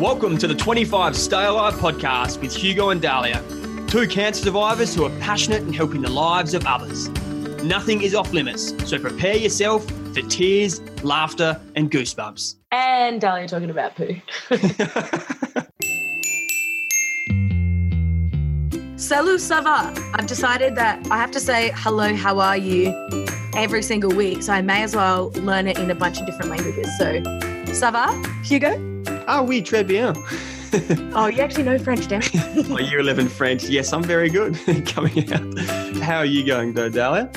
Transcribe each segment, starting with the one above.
Welcome to the 25 Stay Alive podcast with Hugo and Dahlia, two cancer survivors who are passionate in helping the lives of others. Nothing is off limits, so prepare yourself for tears, laughter, and goosebumps. And Dahlia talking about poo. Salut, ça va? I've decided that I have to say hello, how are you every single week, so I may as well learn it in a bunch of different languages. So, ça va, Hugo? Ah oui, très bien. Oh, you actually know French, damn it. My year 11 French. Yes, I'm very good coming out. How are you going though, Dahlia?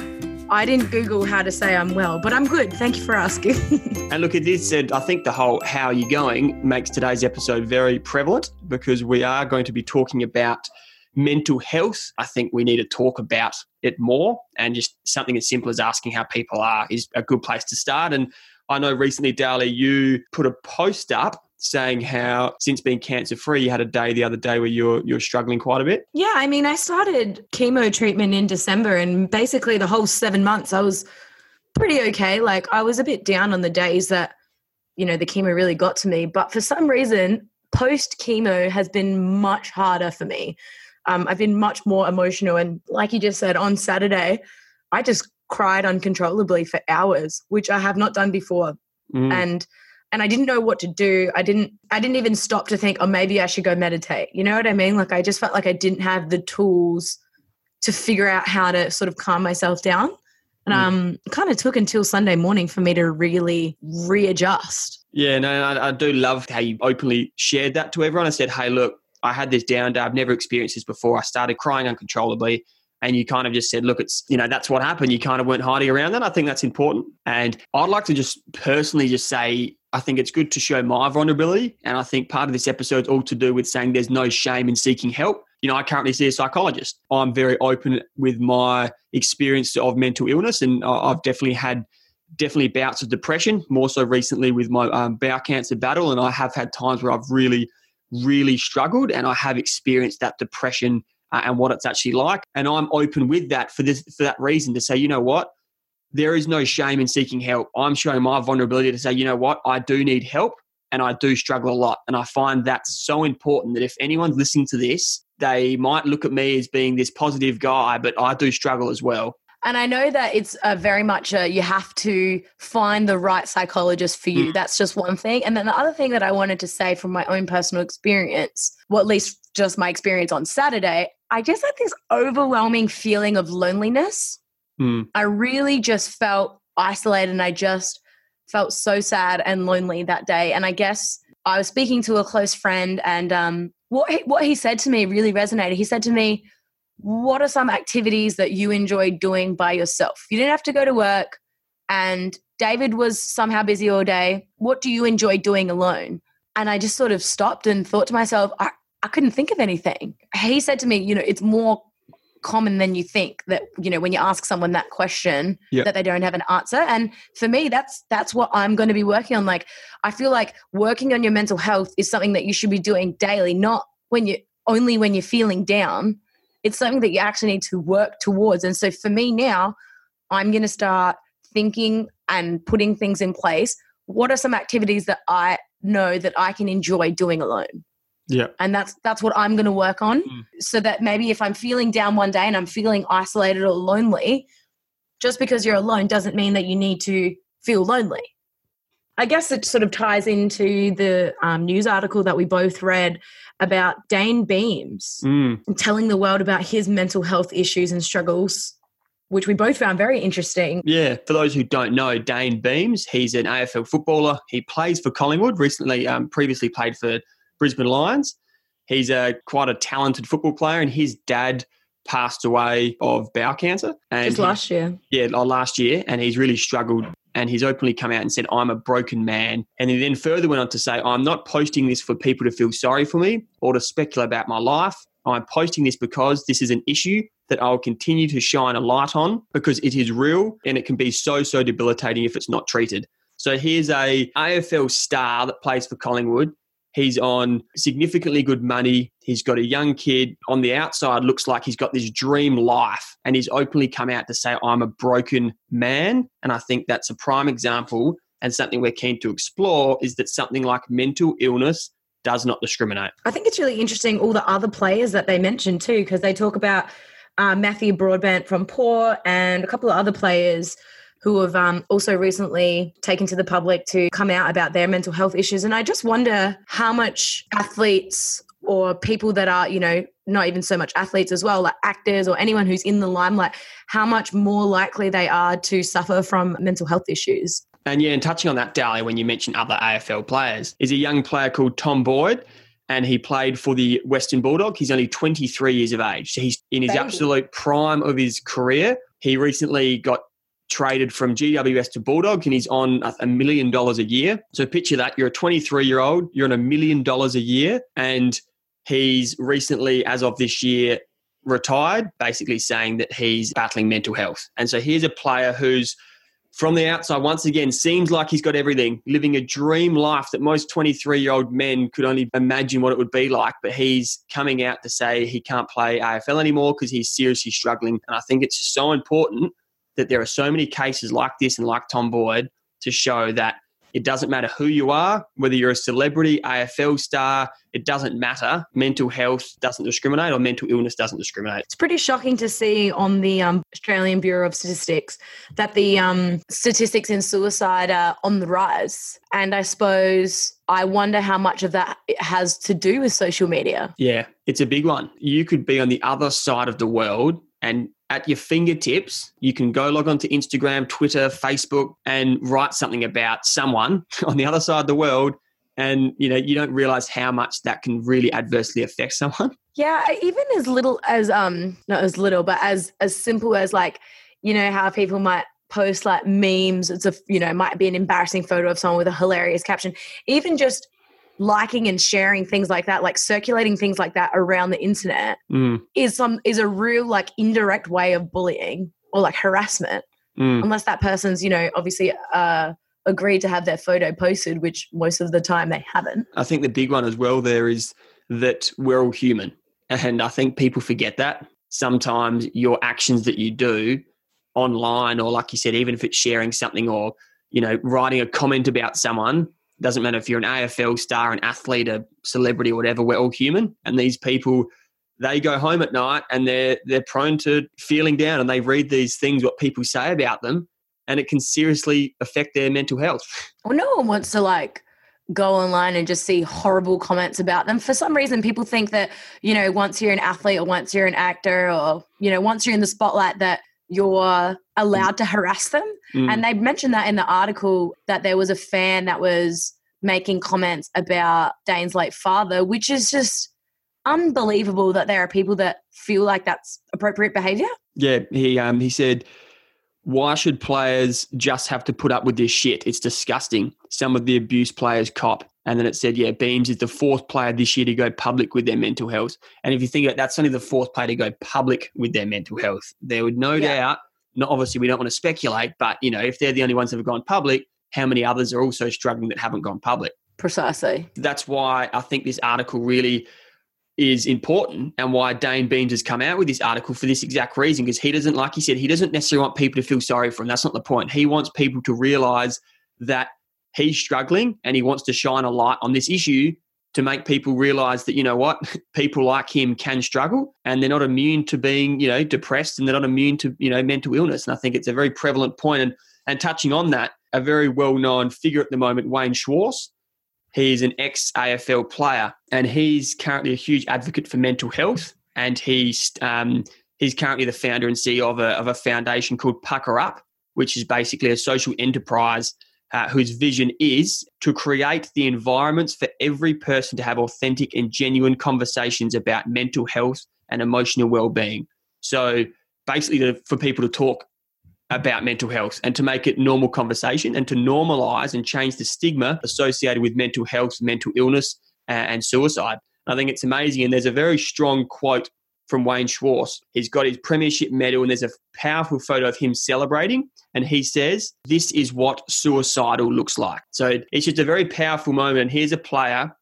I didn't Google how to say I'm well, but I'm good. Thank you for asking. And look, it is said, I think the whole how are you going makes today's episode very prevalent because we are going to be talking about mental health. I think we need to talk about it more and just something as simple as asking how people are is a good place to start. And I know recently, Dahlia, you put a post up saying how since being cancer free, you had a day the other day where you're you're struggling quite a bit. Yeah, I mean, I started chemo treatment in December, and basically the whole seven months, I was pretty okay. Like, I was a bit down on the days that, you know, the chemo really got to me. But for some reason, post chemo has been much harder for me. Um, I've been much more emotional. And like you just said, on Saturday, I just cried uncontrollably for hours, which I have not done before. Mm. And and I didn't know what to do. I didn't I didn't even stop to think, oh, maybe I should go meditate. You know what I mean? Like I just felt like I didn't have the tools to figure out how to sort of calm myself down. And Mm. um kind of took until Sunday morning for me to really readjust. Yeah, no, I, I do love how you openly shared that to everyone. I said, hey, look, I had this down day. I've never experienced this before. I started crying uncontrollably. And you kind of just said, look, it's, you know, that's what happened. You kind of weren't hiding around that. I think that's important. And I'd like to just personally just say, I think it's good to show my vulnerability. And I think part of this episode is all to do with saying there's no shame in seeking help. You know, I currently see a psychologist. I'm very open with my experience of mental illness. And I've definitely had definitely bouts of depression, more so recently with my um, bowel cancer battle. And I have had times where I've really, really struggled and I have experienced that depression uh, and what it's actually like. And I'm open with that for this for that reason to say, you know what, there is no shame in seeking help. I'm showing my vulnerability to say, you know what, I do need help and I do struggle a lot. And I find that's so important that if anyone's listening to this, they might look at me as being this positive guy, but I do struggle as well. And I know that it's uh, very much a, you have to find the right psychologist for you. Mm. That's just one thing. And then the other thing that I wanted to say from my own personal experience, well, at least just my experience on Saturday, I just had this overwhelming feeling of loneliness. Mm. I really just felt isolated and I just felt so sad and lonely that day. And I guess I was speaking to a close friend and um, what, he, what he said to me really resonated. He said to me, what are some activities that you enjoy doing by yourself? You didn't have to go to work, and David was somehow busy all day. What do you enjoy doing alone? And I just sort of stopped and thought to myself, I, I couldn't think of anything. He said to me, you know, it's more common than you think that you know when you ask someone that question Yeah. that they don't have an answer. And for me that's that's what i'm going to be working on. Like i feel like working on your mental health is something that you should be doing daily not when you only when you're feeling down. It's something that you actually need to work towards. And so for me now i'm going to start thinking and putting things in place. What are some activities that i know that i can enjoy doing alone Yeah. and that's that's what i'm going to work on Mm. so that maybe if i'm feeling down one day and i'm feeling isolated or lonely just because you're alone doesn't mean that you need to feel lonely i guess it sort of ties into the um, news article that we both read about dane beams Mm. telling the world about his mental health issues and struggles which we both found very interesting Yeah, for those who don't know, Dane Beams, he's an AFL footballer. He plays for Collingwood, recently, um, previously played for Brisbane Lions. He's a quite a talented football player, and his dad passed away of bowel cancer. And just last year yeah, last year, and he's really struggled. And he's openly come out and said, I'm a broken man. And he then further went on to say, I'm not posting this for people to feel sorry for me or to speculate about my life. I'm posting this because this is an issue that I'll continue to shine a light on because it is real and it can be so, so debilitating if it's not treated. So here's a AFL star that plays for Collingwood. He's on significantly good money. He's got a young kid. On the outside, looks like he's got this dream life. And he's openly come out to say, I'm a broken man. And I think that's a prime example and something we're keen to explore is that something like mental illness does not discriminate. I think it's really interesting all the other players that they mentioned too, because they talk about uh, Matthew Broadbent from Port and a couple of other players who have um, also recently taken to the public to come out about their mental health issues. And I just wonder how much athletes or people that are, you know, not even so much athletes as well, like actors or anyone who's in the limelight, how much more likely they are to suffer from mental health issues. And yeah, and touching on that, Dahlia, when you mentioned other AFL players, is a young player called Tom Boyd and he played for the Western Bulldog. He's only 23 years of age. So he's in his Baby. absolute prime of his career. He recently got traded from GWS to Bulldog and he's on a million dollars a year. So picture that you're a 23 year old, you're on a million dollars a year, and he's recently, as of this year, retired, basically saying that he's battling mental health. And so here's a player who's from the outside, once again, seems like he's got everything, living a dream life that most 23 year old men could only imagine what it would be like. But he's coming out to say he can't play AFL anymore because he's seriously struggling. And I think it's so important that there are so many cases like this and like Tom Boyd to show that it doesn't matter who you are, whether you're a celebrity, AFL star, it doesn't matter. Mental health doesn't discriminate or mental illness doesn't discriminate. It's pretty shocking to see on the um, Australian Bureau of Statistics that the um, statistics in suicide are on the rise. And I suppose I wonder how much of that has to do with social media. Yeah, it's a big one. You could be on the other side of the world and at your fingertips, you can go log on to Instagram, Twitter, Facebook, and write something about someone on the other side of the world. And you know, you don't realize how much that can really adversely affect someone. Yeah, even as little as um not as little, but as as simple as like, you know, how people might post like memes. It's a you know, might be an embarrassing photo of someone with a hilarious caption. Even just liking and sharing things like that like circulating things like that around the internet mm. is some is a real like indirect way of bullying or like harassment mm. unless that person's you know obviously uh agreed to have their photo posted which most of the time they haven't i think the big one as well there is that we're all human and i think people forget that sometimes your actions that you do online or like you said even if it's sharing something or you know writing a comment about someone doesn't matter if you're an AFL star, an athlete, a celebrity, or whatever. We're all human, and these people they go home at night and they're they're prone to feeling down, and they read these things what people say about them, and it can seriously affect their mental health. Well, no one wants to like go online and just see horrible comments about them. For some reason, people think that, you know, once you're an athlete or once you're an actor or, you know, once you're in the spotlight, that you're allowed to harass them. Mm. And they mentioned that in the article that there was a fan that was making comments about Dane's late father, which is just unbelievable that there are people that feel like that's appropriate behavior. Yeah, he um he said why should players just have to put up with this shit? It's disgusting. Some of the abuse players cop. And then it said, yeah, Beams is the fourth player this year to go public with their mental health. And if you think about it, that's only the fourth player to go public with their mental health. There would no yeah. doubt, not obviously we don't want to speculate, but you know, if they're the only ones that have gone public, how many others are also struggling that haven't gone public? Precisely. That's why I think this article really is important and why Dane Beams has come out with this article for this exact reason because he doesn't, like he said, he doesn't necessarily want people to feel sorry for him. That's not the point. He wants people to realize that he's struggling and he wants to shine a light on this issue to make people realize that you know what people like him can struggle and they're not immune to being you know depressed and they're not immune to you know mental illness and i think it's a very prevalent point and and touching on that a very well known figure at the moment Wayne Schwass He's an ex AFL player and he's currently a huge advocate for mental health. And he's, um, he's currently the founder and CEO of a, of a foundation called Puka Up, which is basically a social enterprise uh, whose vision is to create the environments for every person to have authentic and genuine conversations about mental health and emotional well-being. So basically, to, for people to talk about mental health and to make it normal conversation and to normalize and change the stigma associated with mental health, mental illness, and suicide. I think it's amazing. And there's a very strong quote from Wayne Schwass. He's got his premiership medal, and there's a powerful photo of him celebrating. And he says, This is what suicidal looks like. So it's just a very powerful moment. And here's a player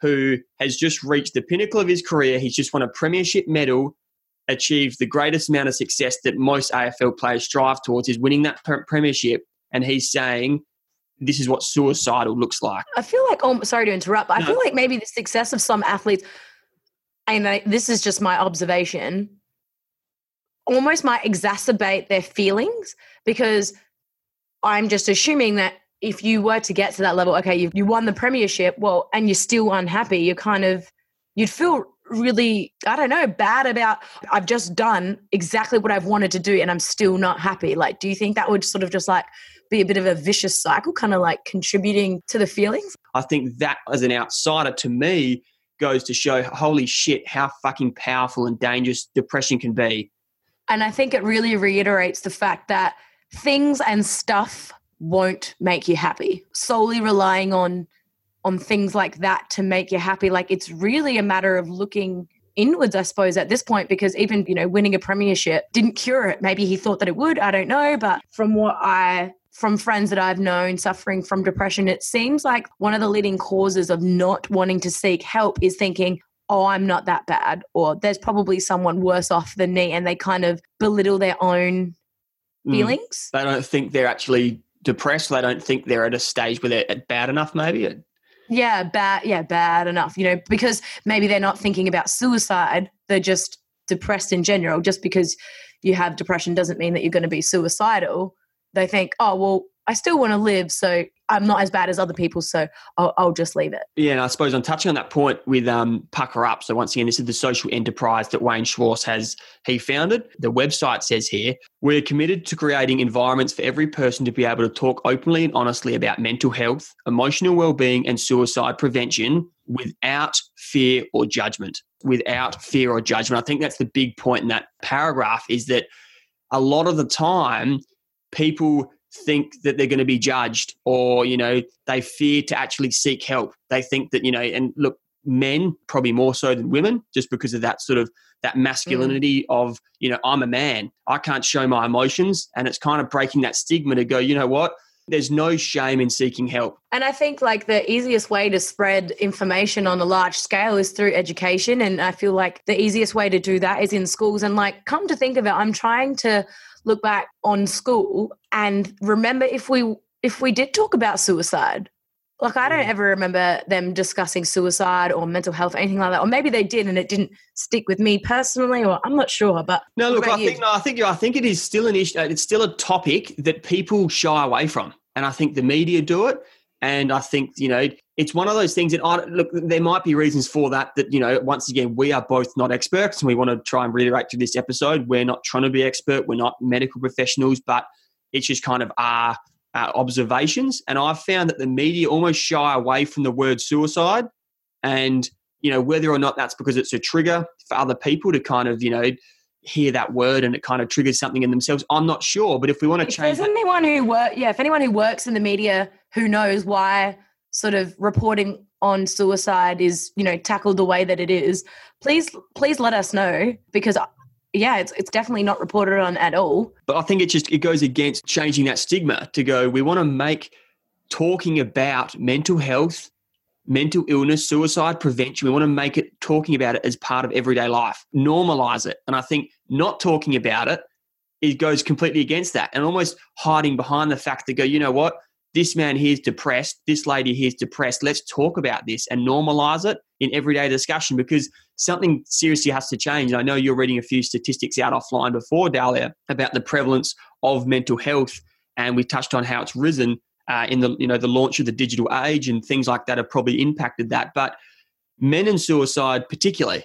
who has just reached the pinnacle of his career. He's just won a premiership medal achieved the greatest amount of success that most AFL players strive towards is winning that premiership. And he's saying, this is what suicidal looks like. I feel like, oh, sorry to interrupt, but No. I feel like maybe the success of some athletes, and I, this is just my observation, almost might exacerbate their feelings because I'm just assuming that if you were to get to that level, okay, you you won the premiership, well, and you're still unhappy, you're kind of you'd feel really I don't know bad about I've just done exactly what I've wanted to do and I'm still not happy. Like, do you think that would sort of just like be a bit of a vicious cycle, kind of like contributing to the feelings? I think that as an outsider to me goes to show holy shit how fucking powerful and dangerous depression can be. And I think it really reiterates the fact that things and stuff won't make you happy. Solely relying on on things like that to make you happy, like it's really a matter of looking inwards, I suppose, at this point, because even, you know, winning a premiership didn't cure it. Maybe he thought that it would, I don't know. But from what I from friends that I've known suffering from depression, it seems like one of the leading causes of not wanting to seek help is thinking, oh, I'm not that bad, or there's probably someone worse off than me. And they kind of belittle their own Mm. feelings. They don't think they're actually depressed. They don't think they're at a stage where they're at bad enough, maybe. Yeah, bad. Yeah, bad enough. You know, because maybe they're not thinking about suicide. They're just depressed in general. Just because you have depression doesn't mean that you're going to be suicidal. They think, oh, well, I still want to live, so I'm not as bad as other people, so I'll, I'll just leave it. Yeah, and I suppose I'm touching on that point with um, Puka Up. So once again, this is the social enterprise that Wayne Schwass has he founded. The website says here we're committed to creating environments for every person to be able to talk openly and honestly about mental health, emotional well-being, and suicide prevention without fear or judgment. Without fear or judgment, I think that's the big point in that paragraph. Is that a lot of the time people think that they're going to be judged or you know they fear to actually seek help they think that you know and look men probably more so than women just because of that sort of that masculinity mm. of you know i'm a man i can't show my emotions and it's kind of breaking that stigma to go you know what there's no shame in seeking help And I think like the easiest way to spread information on a large scale is through education. And I feel like the easiest way to do that is in schools. And like, come to think of it, I'm trying to look back on school and remember if we if we did talk about suicide. Like I don't mm. ever remember them discussing suicide or mental health or anything like that. Or maybe they did and it didn't stick with me personally, or I'm not sure. But no look i you? think no, i think i think it is still an issue it's still a topic that people shy away from and i think the media do it and i think you know it's one of those things that I, look there might be reasons for that that you know once again we are both not experts and we want to try and reiterate to this episode. We're not trying to be expert. We're not medical professionals but it's just kind of our, our observations. And i've found that the media almost shy away from the word suicide. And you know whether or not that's because it's a trigger for other people to kind of you know hear that word and it kind of triggers something in themselves i'm not sure. But if we want to if change there's that, anyone who work, yeah, if anyone who works in the media who knows why sort of reporting on suicide is, you know, tackled the way that it is, please, please let us know because, yeah, it's it's definitely not reported on at all. but i think it just it goes against changing that stigma to go we want to make talking about mental health mental illness suicide prevention we want to make it talking about it as part of everyday life normalize it. And i think not talking about it it goes completely against that and almost hiding behind the fact that go you know what this man here is depressed. This lady here is depressed. Let's talk about this and normalize it in everyday discussion because something seriously has to change. And i know you're reading a few statistics out offline before dahlia about the prevalence of mental health. And we touched on how it's risen uh, in the you know the launch of the digital age and things like that have probably impacted that. But men and suicide particularly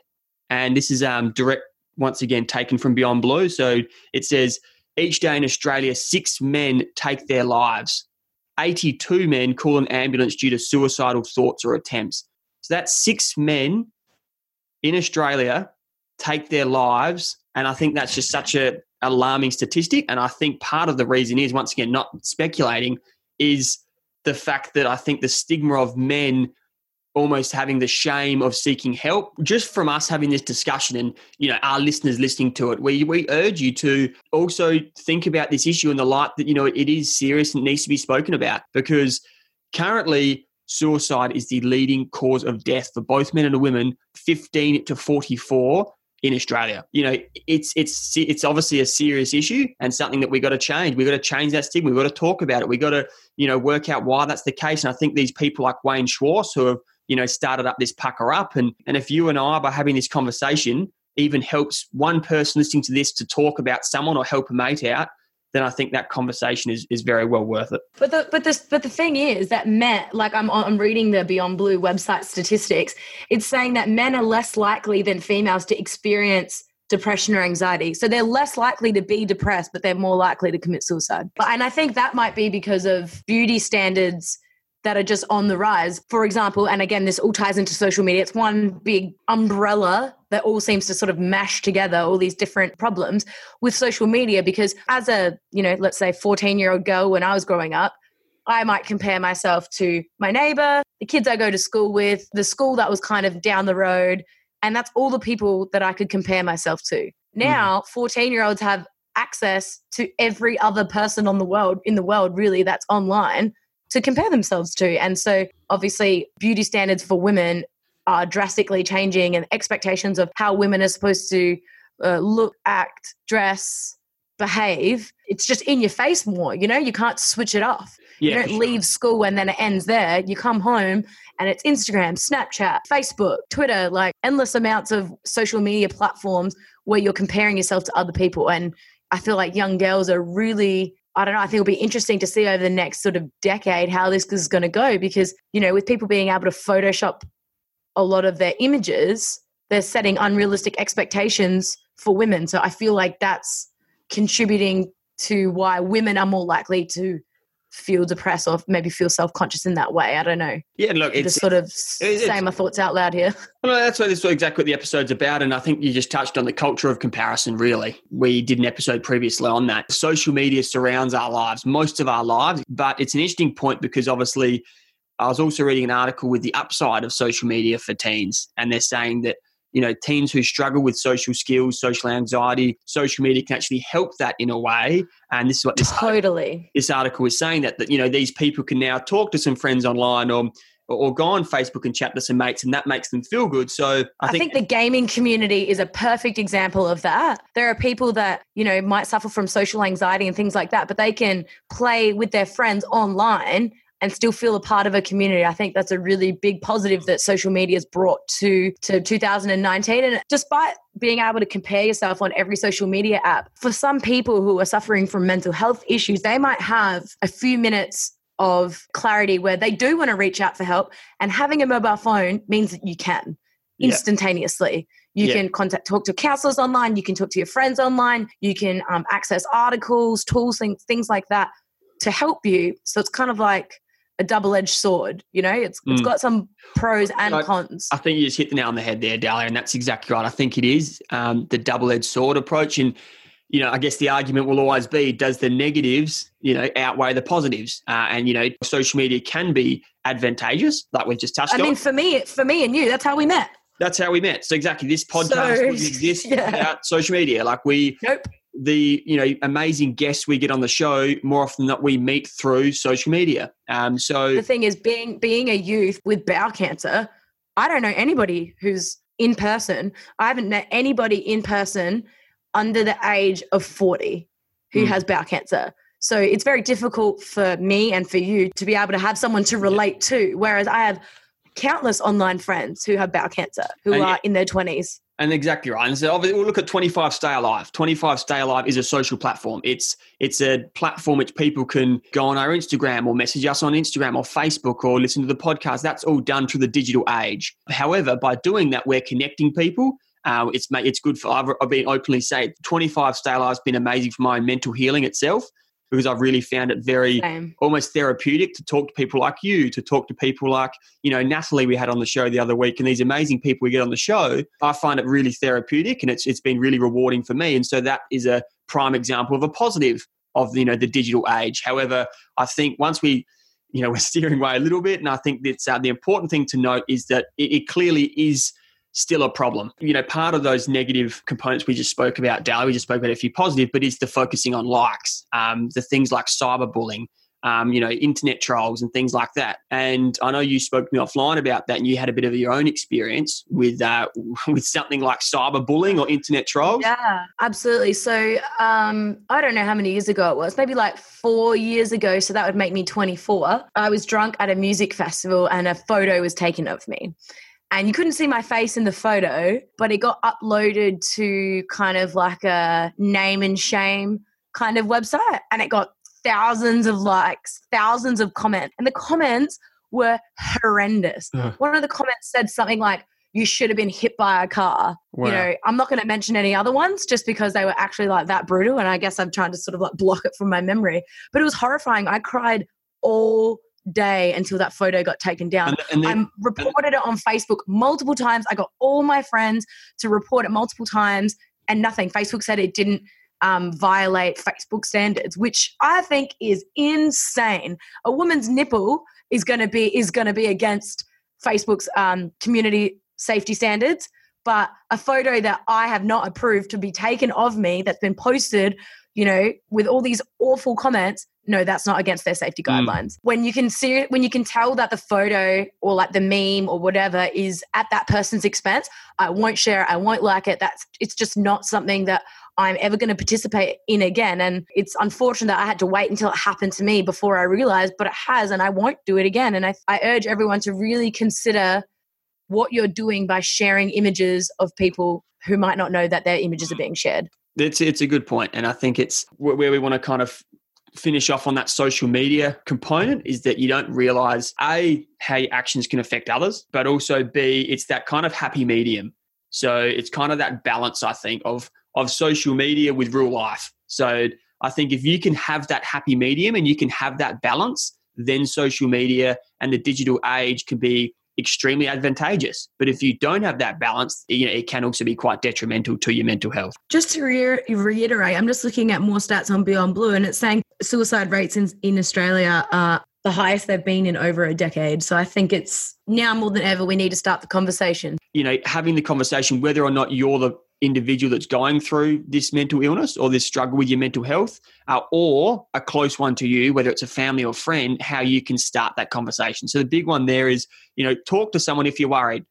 and this is um, direct once again taken from beyond blue. So it says each day in australia six men take their lives 82 men call an ambulance due to suicidal thoughts or attempts. So that's six men in australia take their lives and i think that's just such a alarming statistic. And i think part of the reason is once again not speculating is the fact that I think the stigma of men almost having the shame of seeking help just from us having this discussion and you know our listeners listening to it we we urge you to also think about this issue in the light that you know it is serious and needs to be spoken about because currently suicide is the leading cause of death for both men and women 15 to 44 in Australia. You know, it's it's it's obviously a serious issue and something that we got to change. We got to change that stigma. We got to talk about it. We got to you know work out why that's the case. And I think these people like Wayne Schwass who have you know started up this Puka Up, and and if you and I by having this conversation even helps one person listening to this to talk about someone or help a mate out, then I think that conversation is, is very well worth it. But the but this but the thing is that men like I'm I'm reading the Beyond Blue website statistics. It's saying that men are less likely than females to experience depression or anxiety. So they're less likely to be depressed, but they're more likely to commit suicide. And I think that might be because of beauty standards that are just on the rise. For example, and again, this all ties into social media. It's one big umbrella that all seems to sort of mash together all these different problems with social media. Because as a, you know, let's say 14 year old girl when I was growing up, I might compare myself to my neighbor, the kids I go to school with, the school that was kind of down the road. And that's all the people that I could compare myself to. Mm. Now, 14 year olds have access to every other person on the world, in the world, really, that's online to compare themselves to. And so, obviously, beauty standards for women are drastically changing, and expectations of how women are supposed to uh, look, act, dress, behave. It's just in your face more. You know, you can't switch it off. Yeah, you don't sure. leave school and then it ends there. You come home and it's Instagram, Snapchat, Facebook, Twitter, like endless amounts of social media platforms where you're comparing yourself to other people. And I feel like young girls are really I don't know. I think it'll be interesting to see over the next sort of decade how this is going to go because, you know, with people being able to Photoshop a lot of their images, they're setting unrealistic expectations for women. So I feel like that's contributing to why women are more likely to feel depressed or maybe feel self-conscious in that way. I don't know. Yeah, look, Just it's sort of it's- say my thoughts out loud here. Well, that's what this is exactly what the episode's about, and I think you just touched on the culture of comparison. Really, we did an episode previously on that. Social media surrounds our lives, most of our lives, but it's an interesting point because obviously, I was also reading an article with the upside of social media for teens, and they're saying that you know teens who struggle with social skills, social anxiety, social media can actually help that in a way. And this is what this Totally. this article is saying that that you know these people can now talk to some friends online or or go on Facebook and chat to some mates, and that makes them feel good. So I, I think, the gaming community is a perfect example of that. There are people that, you know, might suffer from social anxiety and things like that, but they can play with their friends online and still feel a part of a community. I think that's a really big positive that social media has brought to to 2019 and despite being able to compare yourself on every social media app, for some people who are suffering from mental health issues, they might have a few minutes of clarity where they do want to reach out for help and having a mobile phone means that you can Yeah. instantaneously. You Yeah. can contact, talk to counselors online. You can talk to your friends online. You can um, access articles, tools, things, things like that to help you. So it's kind of like a double-edged sword. You know, it's it's Mm. got some pros and I- cons. I think you just hit the nail on the head there, Dahlia, and that's exactly right. I think it is um, the double-edged sword approach, and you know, I guess the argument will always be: does the negatives, you know, outweigh the positives? Uh, and you know, social media can be advantageous, like we've just touched I on. I mean, for me, for me and you, that's how we met. that's how we met. So exactly, this podcast So, wouldn't exist yeah. without social media. Like we, Nope. The you know amazing guests we get on the show more often than not we meet through social media. Um, so The thing is, being being a youth with bowel cancer, I don't know anybody who's in person. I haven't met anybody in person under the age of 40 who Mm. has bowel cancer. So it's very difficult for me and for you to be able to have someone to relate to. Whereas I have countless online friends who have bowel cancer who And are in their 20s. And exactly right. And so obviously we'll look at 25 Stay Alive. 25 Stay Alive is a social platform. It's it's a platform which people can go on our Instagram or message us on Instagram or Facebook or listen to the podcast. That's all done through the digital age. However, by doing that, we're connecting people. Uh, it's it's good for. I've, I've been openly say 25 Stay Alive has been amazing for my mental healing itself because I've really found it very Same. almost therapeutic to talk to people like you, to talk to people like, you know, Natalie we had on the show the other week and these amazing people we get on the show. I find it really therapeutic and it's it's been really rewarding for me. And so that is a prime example of a positive of you know the digital age. However, I think once we you know we're steering away a little bit and I think that's uh, the important thing to note is that it, it clearly is still a problem. You know, part of those negative components we just spoke about, Dal, we just spoke about a few positive, but is the focusing on likes, um, the things like cyberbullying, um, you know, internet trolls and things like that. And I know you spoke to me offline about that, and you had a bit of your own experience with uh, with something like cyberbullying or internet trolls. Yeah, absolutely. So um, I don't know how many years ago it was, maybe like four years ago. So that would make me 24. I was drunk at a music festival, and a photo was taken of me. And you couldn't see my face in the photo, but it got uploaded to kind of like a name and shame kind of website. And it got thousands of likes, thousands of comments, and the comments were horrendous. One of the comments said something like, you should have been hit by a car. Wow. You know, I'm not going to mention any other ones just because they were actually like that brutal. And I guess I'm trying to sort of like block it from my memory. But it was horrifying. I cried all day until that photo got taken down. And, and then, I reported it on Facebook multiple times. I got all my friends to report it multiple times and nothing. Facebook said it didn't um, violate Facebook standards, which I think is insane. A woman's nipple is going to be is going to be against Facebook's um, community safety standards, but a photo that I have not approved to be taken of me that's been posted, you know, with all these awful comments. No, that's not against their safety hmm. guidelines. Mm. When you can see when you can tell that the photo or like the meme or whatever is at that person's expense, I won't share it. I won't like it. That's it's just not something that I'm ever going to participate in again. And it's unfortunate that I had to wait until it happened to me before I realized, but it has, and I won't do it again. And I, I urge everyone to really consider what you're doing by sharing images of people who might not know that their images are being shared. It's, it's a good. And I think it's where we want to kind of finish off on that social media component is that you don't realize A, how your actions can affect others, but also B, it's that kind of happy medium. So it's kind of that balance, I think, of of social media with real life. So I think if you can have that happy medium and you can have that balance, then social media and the digital age can be extremely advantageous. But if you don't have that balance, you know, it can also be quite detrimental to your mental health. Just to re- reiterate, I'm just looking at more stats on Beyond Blue, and it's saying suicide rates in, in Australia are the highest they've been in over a decade. So I think it's now more than ever we need to start the conversation. You know, having the conversation whether or not you're the individual that's going through this mental illness or this struggle with your mental health, uh, or a close one to you, whether it's a family or friend, how you can start that conversation. So the big one there is, you know, talk to someone if you're worried.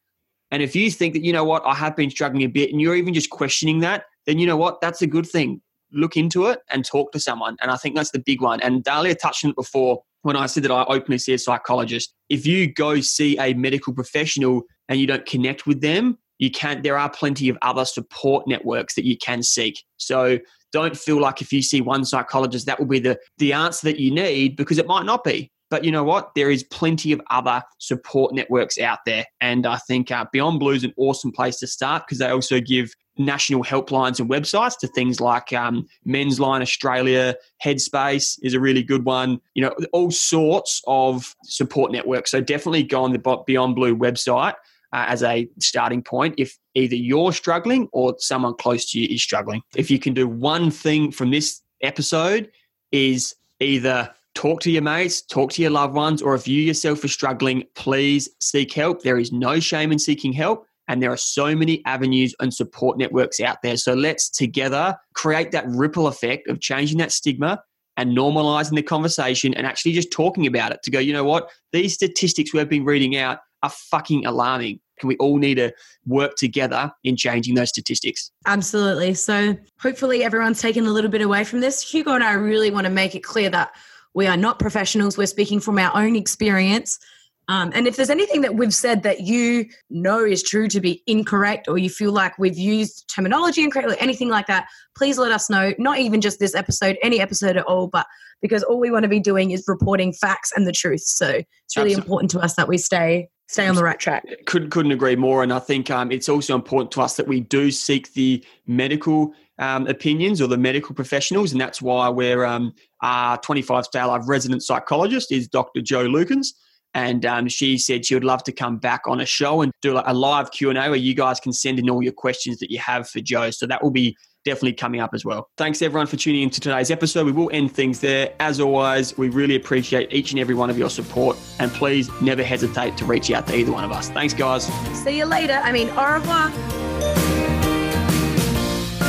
And if you think that, you know what, I have been struggling a bit and you're even just questioning that, then you know what, that's a good thing. Look into it and talk to someone. And I think that's the big one. And Dahlia touched on it before when I said that I openly see a psychologist. If you go see a medical professional and you don't connect with them, you can there are plenty of other support networks that you can seek. So don't feel like if you see one psychologist that will be the the answer that you need because it might not be. But you know what? There is plenty of other support networks out there. And i think uh, beyond blue is an awesome place to start because they also give national helplines and websites to things like um, men's line australia headspace is a really good one you know all sorts of support networks. So definitely go on the beyond blue website uh, as a starting point if either you're struggling or someone close to you is struggling. If you can do one thing from this episode is either talk to your mates, talk to your loved ones, or if you yourself are struggling, please seek help. There is no shame in seeking help. And there are so many avenues and support networks out there. So let's together create that ripple effect of changing that stigma and normalizing the conversation and actually just talking about it to go, you know what? These statistics we've been reading out are fucking alarming. Can we all need to work together in changing those statistics? Absolutely. So hopefully everyone's taken a little bit away from this. Hugo and I really want to make it clear that we are not professionals. We're speaking from our own experience. Um, and if there's anything that we've said that you know is true to be incorrect, or you feel like we've used terminology incorrectly, anything like that, please let us know. Not even just this episode, any episode at all, but because all we want to be doing is reporting facts and the truth. So it's really Absolutely. important to us that we stay stay on the right track. Could, couldn't agree more. And I think um, it's also important to us that we do seek the medical um, opinions or the medical professionals. And that's why we're um, our 25 Stay Alive resident psychologist is Dr. Joe Lukens. And um, she said she would love to come back on a show and do like a live Q&A where you guys can send in all your questions that you have for Joe. So that will be definitely coming up as well. Thanks everyone for tuning in to today's episode. We will end things there. As always, we really appreciate each and every one of your support. And please never hesitate to reach out to either one of us. Thanks, guys. See you later. I mean, au revoir.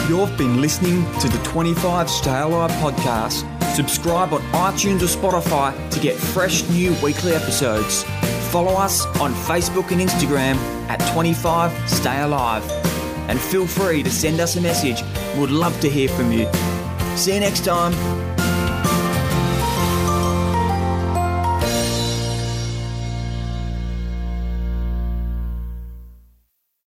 You've been listening to the 25 Stay Alive podcast Subscribe on iTunes or Spotify to get fresh new weekly episodes. Follow us on Facebook and Instagram at 25 Stay Alive. And feel free to send us a message. We'd love to hear from you. See you next time.